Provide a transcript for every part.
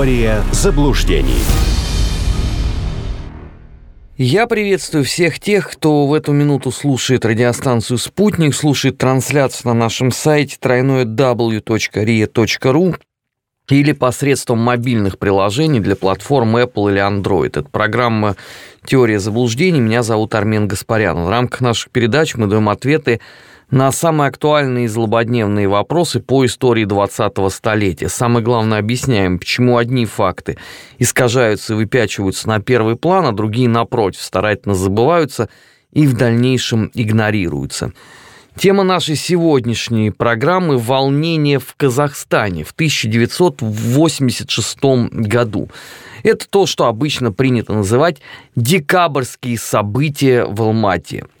Теория заблуждений. Я приветствую всех тех, кто в эту минуту слушает радиостанцию «Спутник», слушает трансляцию на нашем сайте тройное w.ria.ru или посредством мобильных приложений для платформ Apple или Android. Это программа «Теория заблуждений». Меня зовут Армен Гаспарян. В рамках наших передач мы даем ответы на самые актуальные и злободневные вопросы по истории 20-го столетия. Самое главное, объясняем, почему одни факты искажаются и выпячиваются на первый план, а другие, напротив, старательно забываются и в дальнейшем игнорируются. Тема нашей сегодняшней программы – волнение в Казахстане в 1986 году. Это то, что обычно принято называть декабрьские события в Алмате –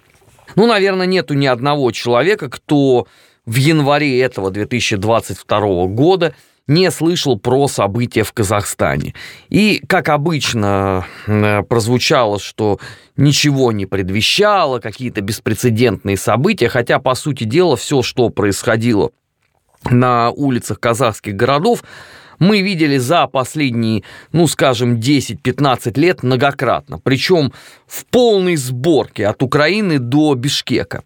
ну, наверное, нету ни одного человека, кто в январе этого 2022 года не слышал про события в Казахстане. И, как обычно, э, прозвучало, что ничего не предвещало, какие-то беспрецедентные события, хотя, по сути дела, все, что происходило на улицах казахских городов, мы видели за последние, ну, скажем, 10-15 лет многократно. Причем в полной сборке от Украины до Бишкека.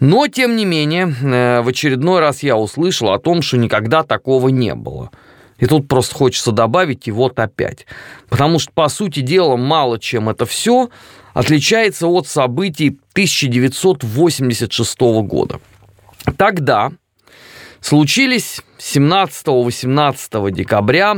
Но, тем не менее, э, в очередной раз я услышал о том, что никогда такого не было. И тут просто хочется добавить, и вот опять. Потому что, по сути дела, мало чем это все отличается от событий 1986 года. Тогда случились 17-18 декабря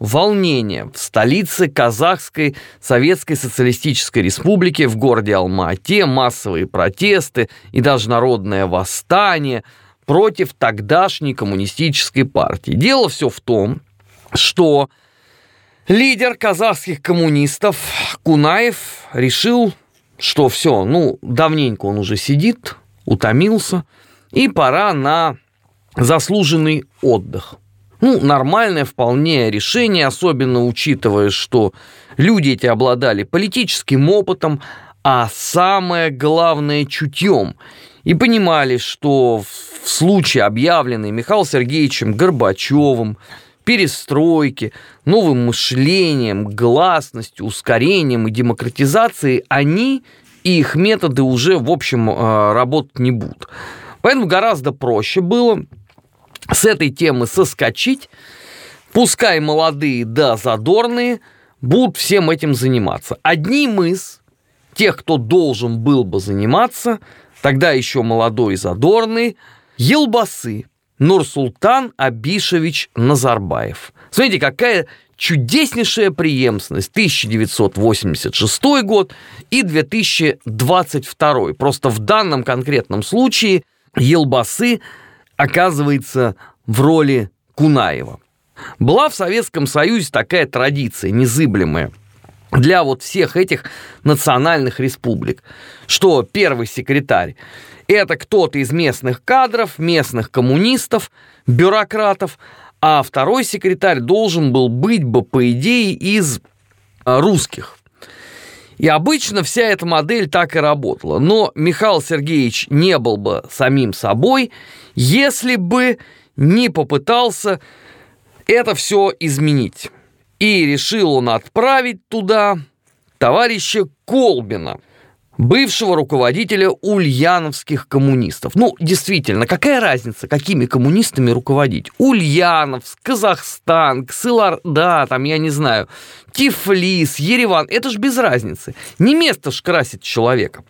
волнения в столице Казахской Советской Социалистической Республики в городе Алма-Ате, массовые протесты и даже народное восстание против тогдашней коммунистической партии. Дело все в том, что лидер казахских коммунистов Кунаев решил, что все, ну, давненько он уже сидит, утомился, и пора на заслуженный отдых. Ну, нормальное вполне решение, особенно учитывая, что люди эти обладали политическим опытом, а самое главное чутьем. И понимали, что в случае объявленной Михаилом Сергеевичем Горбачевым перестройки, новым мышлением, гласностью, ускорением и демократизацией, они и их методы уже, в общем, э, работать не будут. Поэтому гораздо проще было с этой темы соскочить, пускай молодые да задорные будут всем этим заниматься. Одним из тех, кто должен был бы заниматься, тогда еще молодой и задорный, Елбасы Нурсултан Абишевич Назарбаев. Смотрите, какая чудеснейшая преемственность 1986 год и 2022. Просто в данном конкретном случае Елбасы оказывается в роли Кунаева. Была в Советском Союзе такая традиция незыблемая для вот всех этих национальных республик, что первый секретарь это кто-то из местных кадров, местных коммунистов, бюрократов, а второй секретарь должен был быть бы, по идее, из а, русских. И обычно вся эта модель так и работала. Но Михаил Сергеевич не был бы самим собой, если бы не попытался это все изменить. И решил он отправить туда товарища Колбина, бывшего руководителя ульяновских коммунистов. Ну, действительно, какая разница, какими коммунистами руководить? Ульяновск, Казахстан, Ксылар, да, там, я не знаю, Тифлис, Ереван, это ж без разницы. Не место ж красит человека.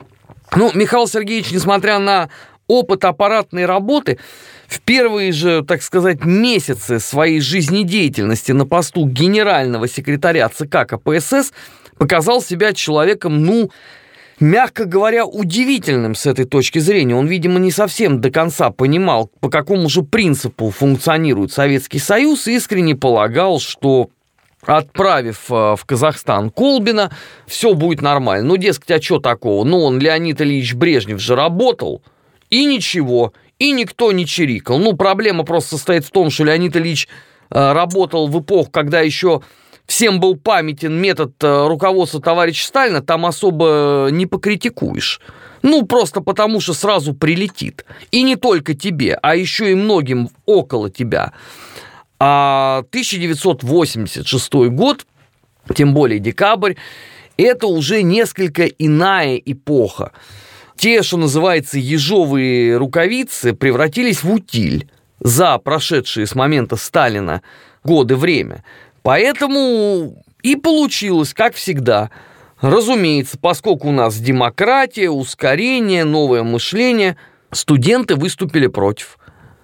Ну, Михаил Сергеевич, несмотря на опыт аппаратной работы, в первые же, так сказать, месяцы своей жизнедеятельности на посту генерального секретаря ЦК КПСС показал себя человеком, ну, мягко говоря, удивительным с этой точки зрения. Он, видимо, не совсем до конца понимал, по какому же принципу функционирует Советский Союз, и искренне полагал, что отправив э, в Казахстан Колбина, все будет нормально. Ну, дескать, а что такого? Ну, он, Леонид Ильич Брежнев же работал, и ничего, и никто не чирикал. Ну, проблема просто состоит в том, что Леонид Ильич э, работал в эпоху, когда еще всем был памятен метод э, руководства товарища Сталина, там особо не покритикуешь. Ну, просто потому, что сразу прилетит. И не только тебе, а еще и многим около тебя. А 1986 год, тем более декабрь, это уже несколько иная эпоха. Те, что называется, ежовые рукавицы превратились в утиль за прошедшие с момента Сталина годы время. Поэтому и получилось, как всегда. Разумеется, поскольку у нас демократия, ускорение, новое мышление, студенты выступили против.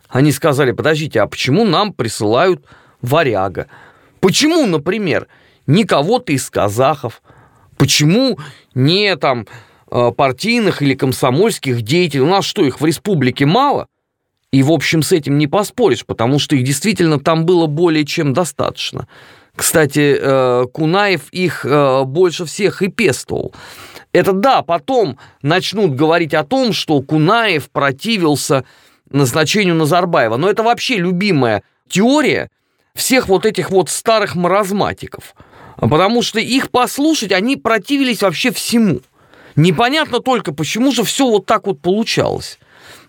Они сказали, подождите, а почему нам присылают варяга? Почему, например, не кого-то из казахов? Почему не там э, партийных или комсомольских деятелей? У нас что, их в республике мало? И, в общем, с этим не поспоришь, потому что их действительно там было более чем достаточно. Кстати, э, Кунаев их э, больше всех и пестовал. Это да, потом начнут говорить о том, что Кунаев противился назначению Назарбаева. Но это вообще любимая теория всех вот этих вот старых маразматиков. Потому что их послушать, они противились вообще всему. Непонятно только, почему же все вот так вот получалось.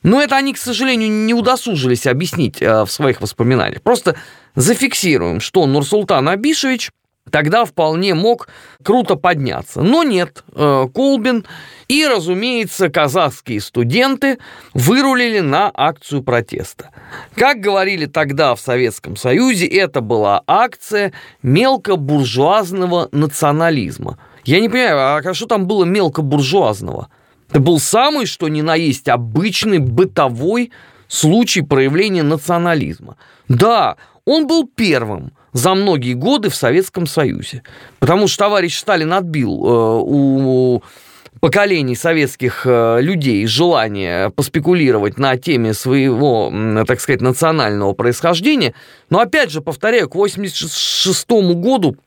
Но это они, к сожалению, не удосужились объяснить э, в своих воспоминаниях. Просто зафиксируем, что Нурсултан Абишевич тогда вполне мог круто подняться. Но нет, э, Колбин и, разумеется, казахские студенты вырулили на акцию протеста. Как говорили тогда в Советском Союзе, это была акция мелкобуржуазного национализма. Я не понимаю, а что там было мелкобуржуазного? Это был самый, что ни на есть, обычный бытовой случай проявления национализма. Да, он был первым за многие годы в Советском Союзе, потому что товарищ Сталин отбил э, у поколений советских э, людей желание поспекулировать на теме своего, так сказать, национального происхождения. Но опять же, повторяю, к 1986 году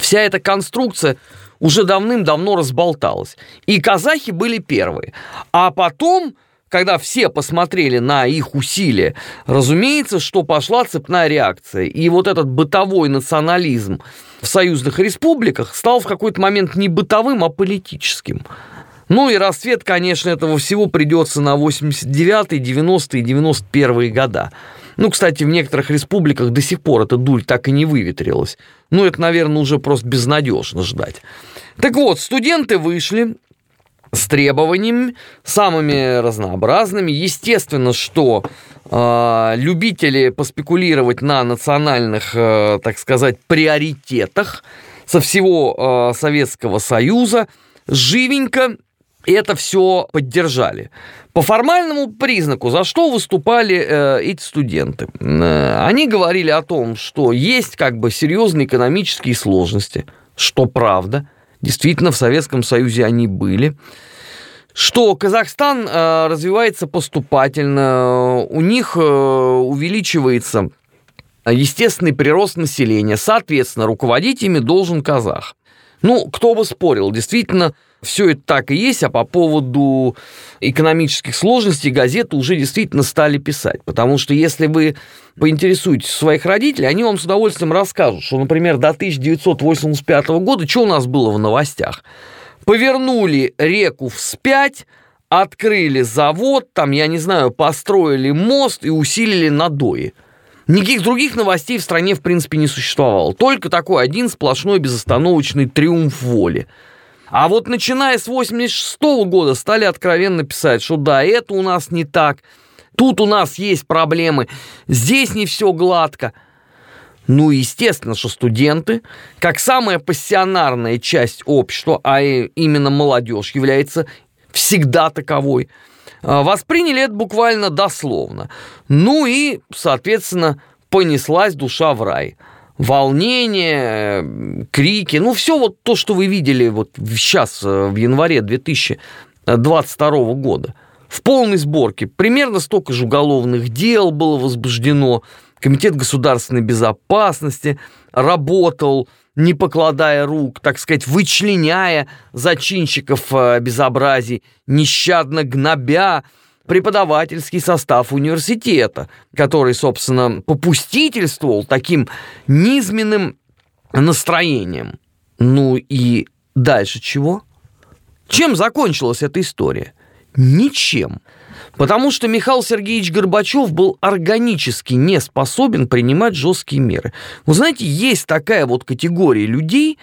вся эта конструкция уже давным-давно разболталась. И казахи были первые. А потом когда все посмотрели на их усилия, разумеется, что пошла цепная реакция. И вот этот бытовой национализм в союзных республиках стал в какой-то момент не бытовым, а политическим. Ну и расцвет, конечно, этого всего придется на 89-е, 90-е, 91-е года. Ну, кстати, в некоторых республиках до сих пор эта дурь так и не выветрилась. Ну, это, наверное, уже просто безнадежно ждать. Так вот, студенты вышли с требованиями самыми разнообразными. Естественно, что э, любители поспекулировать на национальных, э, так сказать, приоритетах со всего э, Советского Союза живенько это все поддержали. По формальному признаку, за что выступали э, эти студенты? Э, они говорили о том, что есть как бы серьезные экономические сложности, что правда – Действительно, в Советском Союзе они были. Что Казахстан э, развивается поступательно, у них э, увеличивается естественный прирост населения, соответственно, руководить ими должен казах. Ну, кто бы спорил, действительно, все это так и есть, а по поводу экономических сложностей газеты уже действительно стали писать. Потому что если вы поинтересуетесь своих родителей, они вам с удовольствием расскажут, что, например, до 1985 года, что у нас было в новостях? Повернули реку вспять, открыли завод, там, я не знаю, построили мост и усилили надои. Никаких других новостей в стране, в принципе, не существовало. Только такой один сплошной безостановочный триумф воли – а вот начиная с 86 -го года стали откровенно писать, что да, это у нас не так, тут у нас есть проблемы, здесь не все гладко. Ну, естественно, что студенты, как самая пассионарная часть общества, а именно молодежь является всегда таковой, а, восприняли это буквально дословно. Ну и, соответственно, понеслась душа в рай – волнение, крики, ну все вот то, что вы видели вот сейчас, э, в январе 2022 года. В полной сборке. Примерно столько же уголовных дел было возбуждено. Комитет государственной безопасности работал, не покладая рук, так сказать, вычленяя зачинщиков э, безобразий, нещадно гнобя преподавательский состав университета, который, собственно, попустительствовал таким низменным настроением. Ну и дальше чего? Чем закончилась эта история? Ничем. Потому что Михаил Сергеевич Горбачев был органически не способен принимать жесткие меры. Вы знаете, есть такая вот категория людей,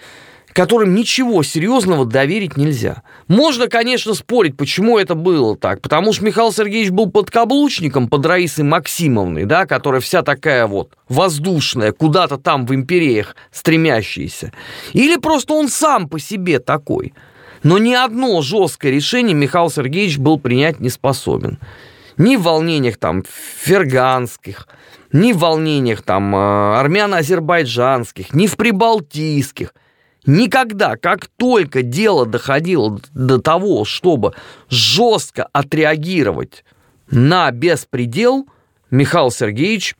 которым ничего серьезного доверить нельзя. Можно, конечно, спорить, почему это было так. Потому что Михаил Сергеевич был подкаблучником под Раисой Максимовной, да, которая вся такая вот воздушная, куда-то там в империях стремящаяся. Или просто он сам по себе такой. Но ни одно жесткое решение Михаил Сергеевич был принять не способен. Ни в волнениях там ферганских, ни в волнениях там э, армяно-азербайджанских, ни в прибалтийских – Никогда, как только дело доходило до того, чтобы жестко отреагировать на беспредел, Михаил Сергеевич,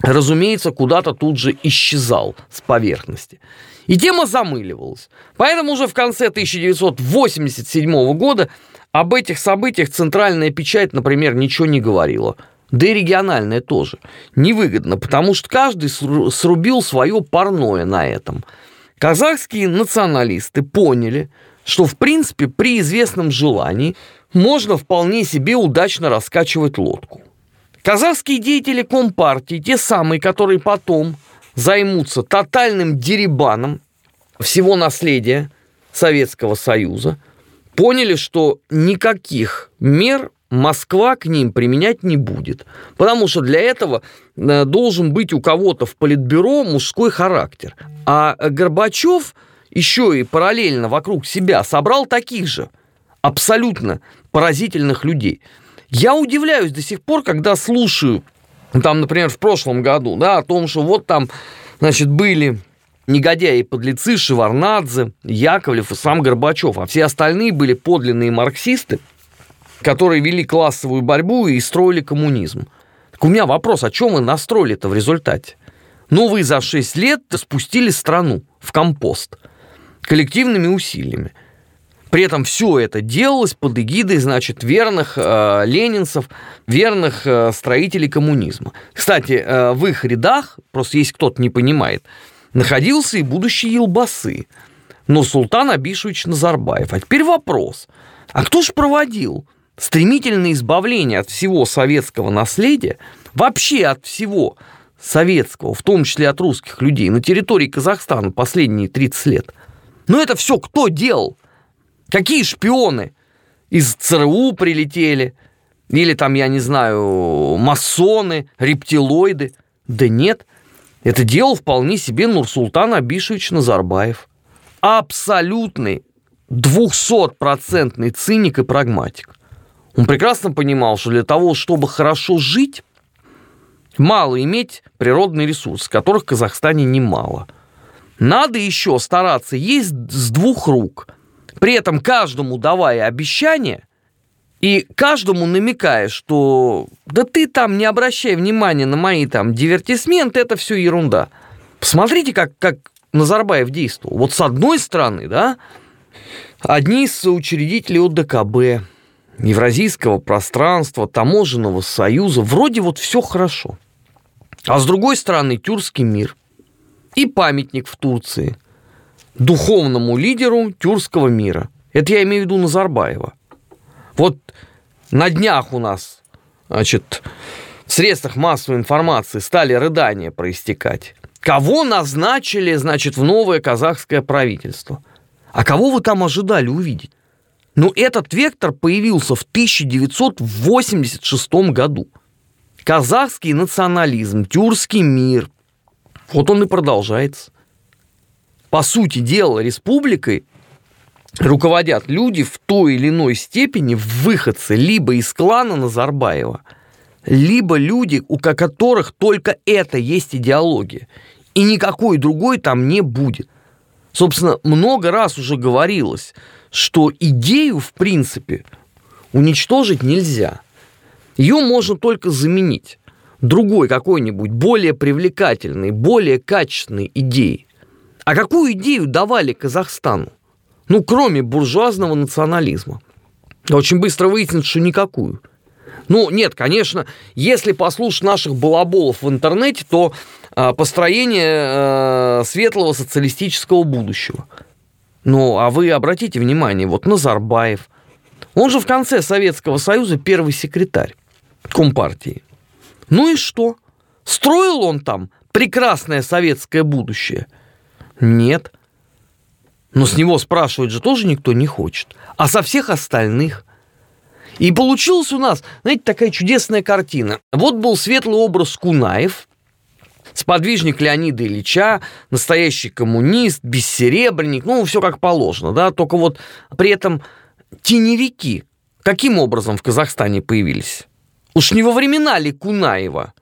разумеется, куда-то тут же исчезал с поверхности. И тема замыливалась. Поэтому уже в конце 1987 года об этих событиях центральная печать, например, ничего не говорила. Да и региональная тоже. Невыгодно, потому что каждый срубил свое парное на этом – Казахские националисты поняли, что в принципе при известном желании можно вполне себе удачно раскачивать лодку. Казахские деятели Компартии, те самые, которые потом займутся тотальным деребаном всего наследия Советского Союза, поняли, что никаких мер Москва к ним применять не будет. Потому что для этого э, должен быть у кого-то в политбюро мужской характер. А Горбачев еще и параллельно вокруг себя собрал таких же абсолютно поразительных людей. Я удивляюсь до сих пор, когда слушаю, там, например, в прошлом году, да, о том, что вот там, значит, были негодяи и подлецы Шеварнадзе, Яковлев и сам Горбачев, а все остальные были подлинные марксисты – которые вели классовую борьбу и строили коммунизм. Так у меня вопрос, а чем мы настроили-то в результате? Ну, вы за 6 лет спустили страну в компост коллективными усилиями. При этом все это делалось под эгидой, значит, верных э, ленинцев, верных э, строителей коммунизма. Кстати, э, в их рядах, просто есть кто-то не понимает, находился и будущий Елбасы, но Султан Абишевич Назарбаев. А теперь вопрос, а кто же проводил стремительное избавление от всего советского наследия, вообще от всего советского, в том числе от русских людей, на территории Казахстана последние 30 лет. Но это все кто делал? Какие шпионы из ЦРУ прилетели? Или там, я не знаю, масоны, рептилоиды? Да нет, это делал вполне себе Нурсултан Абишевич Назарбаев. Абсолютный, двухсотпроцентный циник и прагматик. Он прекрасно понимал, что для того, чтобы хорошо жить, мало иметь природный ресурс, которых в Казахстане немало. Надо еще стараться есть с двух рук, при этом каждому давая обещание и каждому намекая, что да ты там не обращай внимания на мои там дивертисменты, это все ерунда. Посмотрите, как, как Назарбаев действовал. Вот с одной стороны, да, одни из соучредителей ОДКБ, Евразийского пространства, таможенного союза, вроде вот все хорошо. А с другой стороны, тюркский мир и памятник в Турции духовному лидеру тюркского мира. Это я имею в виду Назарбаева. Вот на днях у нас, значит, в средствах массовой информации стали рыдания проистекать. Кого назначили, значит, в новое казахское правительство? А кого вы там ожидали увидеть? Но этот вектор появился в 1986 году. Казахский национализм, тюркский мир. Вот он и продолжается. По сути дела, республикой руководят люди в той или иной степени выходцы либо из клана Назарбаева, либо люди, у которых только это есть идеология. И никакой другой там не будет. Собственно, много раз уже говорилось – что идею, в принципе, уничтожить нельзя. Ее можно только заменить другой какой-нибудь более привлекательной, более качественной идеей. А какую идею давали Казахстану? Ну, кроме буржуазного национализма. Очень быстро выяснится, что никакую. Ну, нет, конечно, если послушать наших балаболов в интернете, то э, построение э, светлого социалистического будущего – ну, а вы обратите внимание, вот Назарбаев, Он же в конце Советского Союза первый секретарь Компартии. Ну и что? Строил он там прекрасное советское будущее? Нет. Но с него спрашивать же тоже никто не хочет. А со всех остальных? И получилась у нас, знаете, такая чудесная картина. Вот был светлый образ Кунаев, сподвижник Леонида Ильича, настоящий коммунист, бессеребренник, ну, все как положено, да, только вот при этом теневики каким образом в Казахстане появились? Уж не во времена ли Кунаева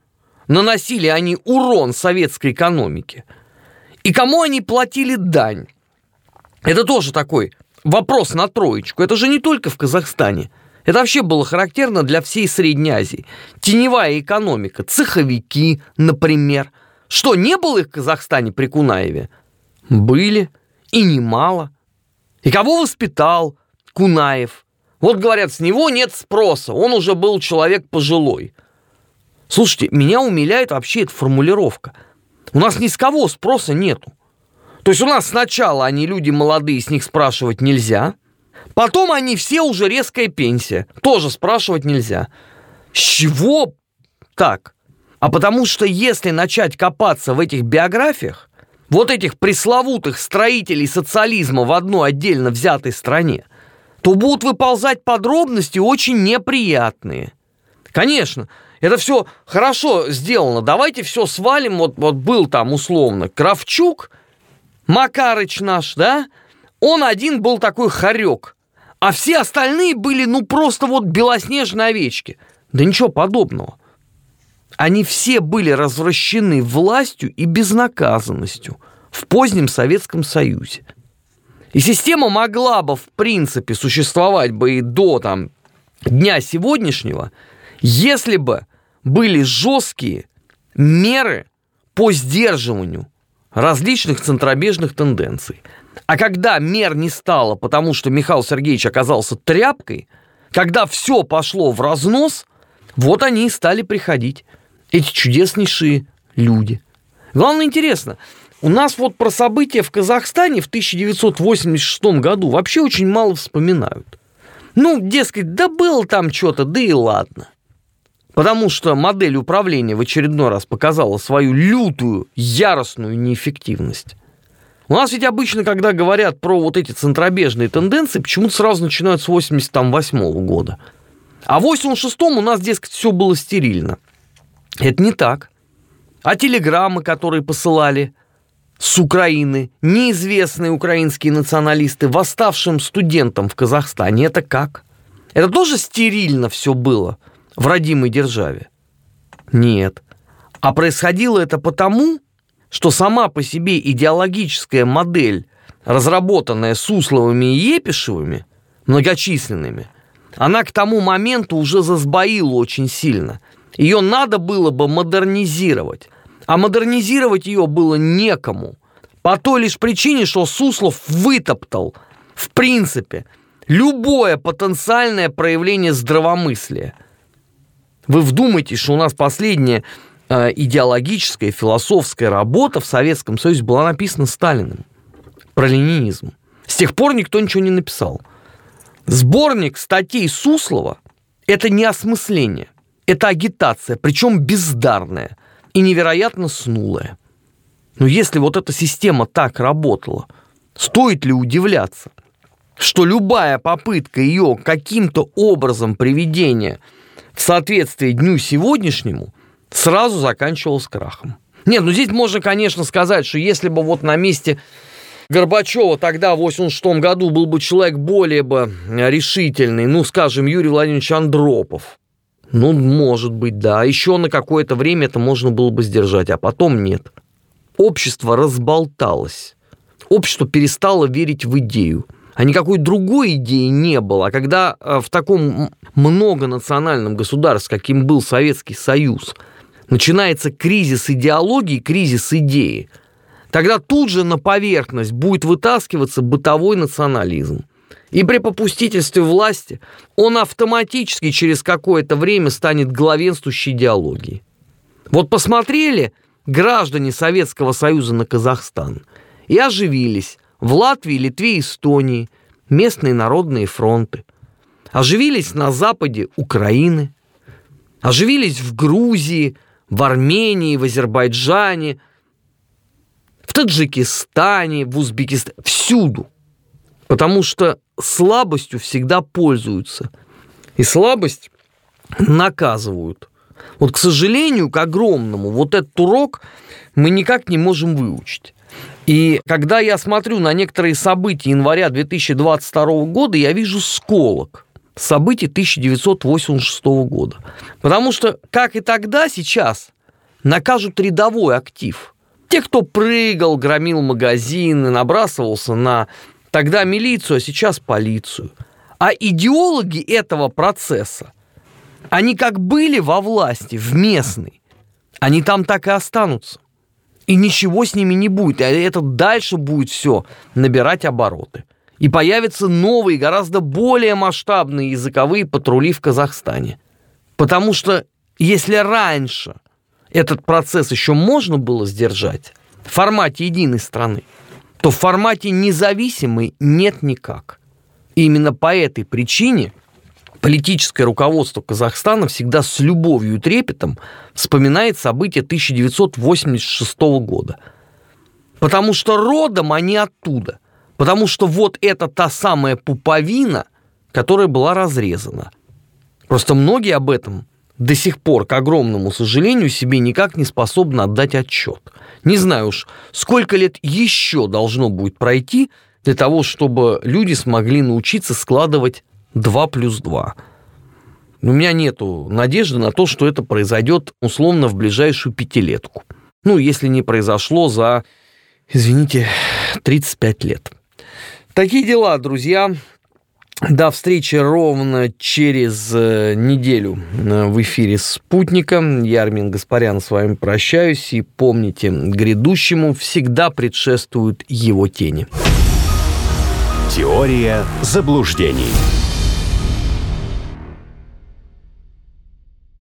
наносили они урон советской экономике? И кому они платили дань? Это тоже такой вопрос на троечку. Это же не только в Казахстане. Это вообще было характерно для всей Средней Азии. Теневая экономика, цеховики, например. Что, не было их в Казахстане при Кунаеве? Были, и немало. И кого воспитал Кунаев? Вот, говорят, с него нет спроса, он уже был человек пожилой. Слушайте, меня умиляет вообще эта формулировка. У нас ни с кого спроса нету. То есть у нас сначала они люди молодые, с них спрашивать нельзя. Потом они все уже резкая пенсия. Тоже спрашивать нельзя. С чего так? А потому что если начать копаться в этих биографиях, вот этих пресловутых строителей социализма в одной отдельно взятой стране, то будут выползать подробности очень неприятные. Конечно, это все хорошо сделано. Давайте все свалим. Вот, вот был там условно Кравчук, Макарыч наш, да? Он один был такой хорек. А все остальные были, ну, просто вот белоснежные овечки. Да ничего подобного. Они все были развращены властью и безнаказанностью в позднем Советском Союзе. И система могла бы, в принципе, существовать бы и до там, дня сегодняшнего, если бы были жесткие меры по сдерживанию различных центробежных тенденций. А когда мер не стало, потому что Михаил Сергеевич оказался тряпкой, когда все пошло в разнос, вот они и стали приходить, эти чудеснейшие люди. Главное интересно, у нас вот про события в Казахстане в 1986 году вообще очень мало вспоминают. Ну, дескать, да было там что-то, да и ладно. Потому что модель управления в очередной раз показала свою лютую, яростную неэффективность. У нас ведь обычно, когда говорят про вот эти центробежные тенденции, почему-то сразу начинают с 88 года. А в 86 у нас, дескать, все было стерильно. Это не так. А телеграммы, которые посылали с Украины, неизвестные украинские националисты, восставшим студентам в Казахстане. Это как? Это тоже стерильно все было в родимой державе? Нет. А происходило это потому, что сама по себе идеологическая модель, разработанная Сусловыми и Епишевыми, многочисленными, она к тому моменту уже засбоила очень сильно. Ее надо было бы модернизировать. А модернизировать ее было некому. По той лишь причине, что Суслов вытоптал, в принципе, любое потенциальное проявление здравомыслия. Вы вдумайтесь, что у нас последняя э, идеологическая, философская работа в Советском Союзе была написана Сталиным про ленинизм. С тех пор никто ничего не написал. Сборник статей Суслова – это не осмысление, это агитация, причем бездарная – и невероятно снулая. Но если вот эта система так работала, стоит ли удивляться, что любая попытка ее каким-то образом приведения в соответствие дню сегодняшнему сразу заканчивалась крахом. Нет, ну здесь можно, конечно, сказать, что если бы вот на месте Горбачева тогда, в 86 году, был бы человек более бы решительный, ну, скажем, Юрий Владимирович Андропов, ну, может быть, да. Еще на какое-то время это можно было бы сдержать, а потом нет. Общество разболталось. Общество перестало верить в идею. А никакой другой идеи не было. А когда э, в таком многонациональном государстве, каким был Советский Союз, начинается кризис идеологии, кризис идеи, тогда тут же на поверхность будет вытаскиваться бытовой национализм. И при попустительстве власти он автоматически через какое-то время станет главенствующей идеологией. Вот посмотрели граждане Советского Союза на Казахстан и оживились в Латвии, Литве, Эстонии, местные народные фронты. оживились на западе Украины, оживились в Грузии, в Армении, в Азербайджане, в Таджикистане, в Узбекистане, всюду. Потому что слабостью всегда пользуются. И слабость наказывают. Вот, к сожалению, к огромному, вот этот урок мы никак не можем выучить. И когда я смотрю на некоторые события января 2022 года, я вижу сколок событий 1986 года. Потому что, как и тогда, сейчас накажут рядовой актив. Те, кто прыгал, громил магазины, набрасывался на тогда милицию, а сейчас полицию. А идеологи этого процесса, они как были во власти, в местной, они там так и останутся. И ничего с ними не будет. И это дальше будет все набирать обороты. И появятся новые, гораздо более масштабные языковые патрули в Казахстане. Потому что если раньше этот процесс еще можно было сдержать в формате единой страны, то в формате независимой нет никак. И именно по этой причине политическое руководство Казахстана всегда с любовью и трепетом вспоминает события 1986 года. Потому что родом они оттуда. Потому что вот это та самая пуповина, которая была разрезана. Просто многие об этом до сих пор, к огромному сожалению, себе никак не способны отдать отчет. Не знаю уж, сколько лет еще должно будет пройти для того, чтобы люди смогли научиться складывать 2 плюс 2. У меня нет надежды на то, что это произойдет условно в ближайшую пятилетку. Ну, если не произошло за, извините, 35 лет. Такие дела, друзья. До встречи ровно через э, неделю э, в эфире «Спутника». Я, Армин Гаспарян, с вами прощаюсь. И помните, грядущему всегда предшествуют его тени. Теория заблуждений.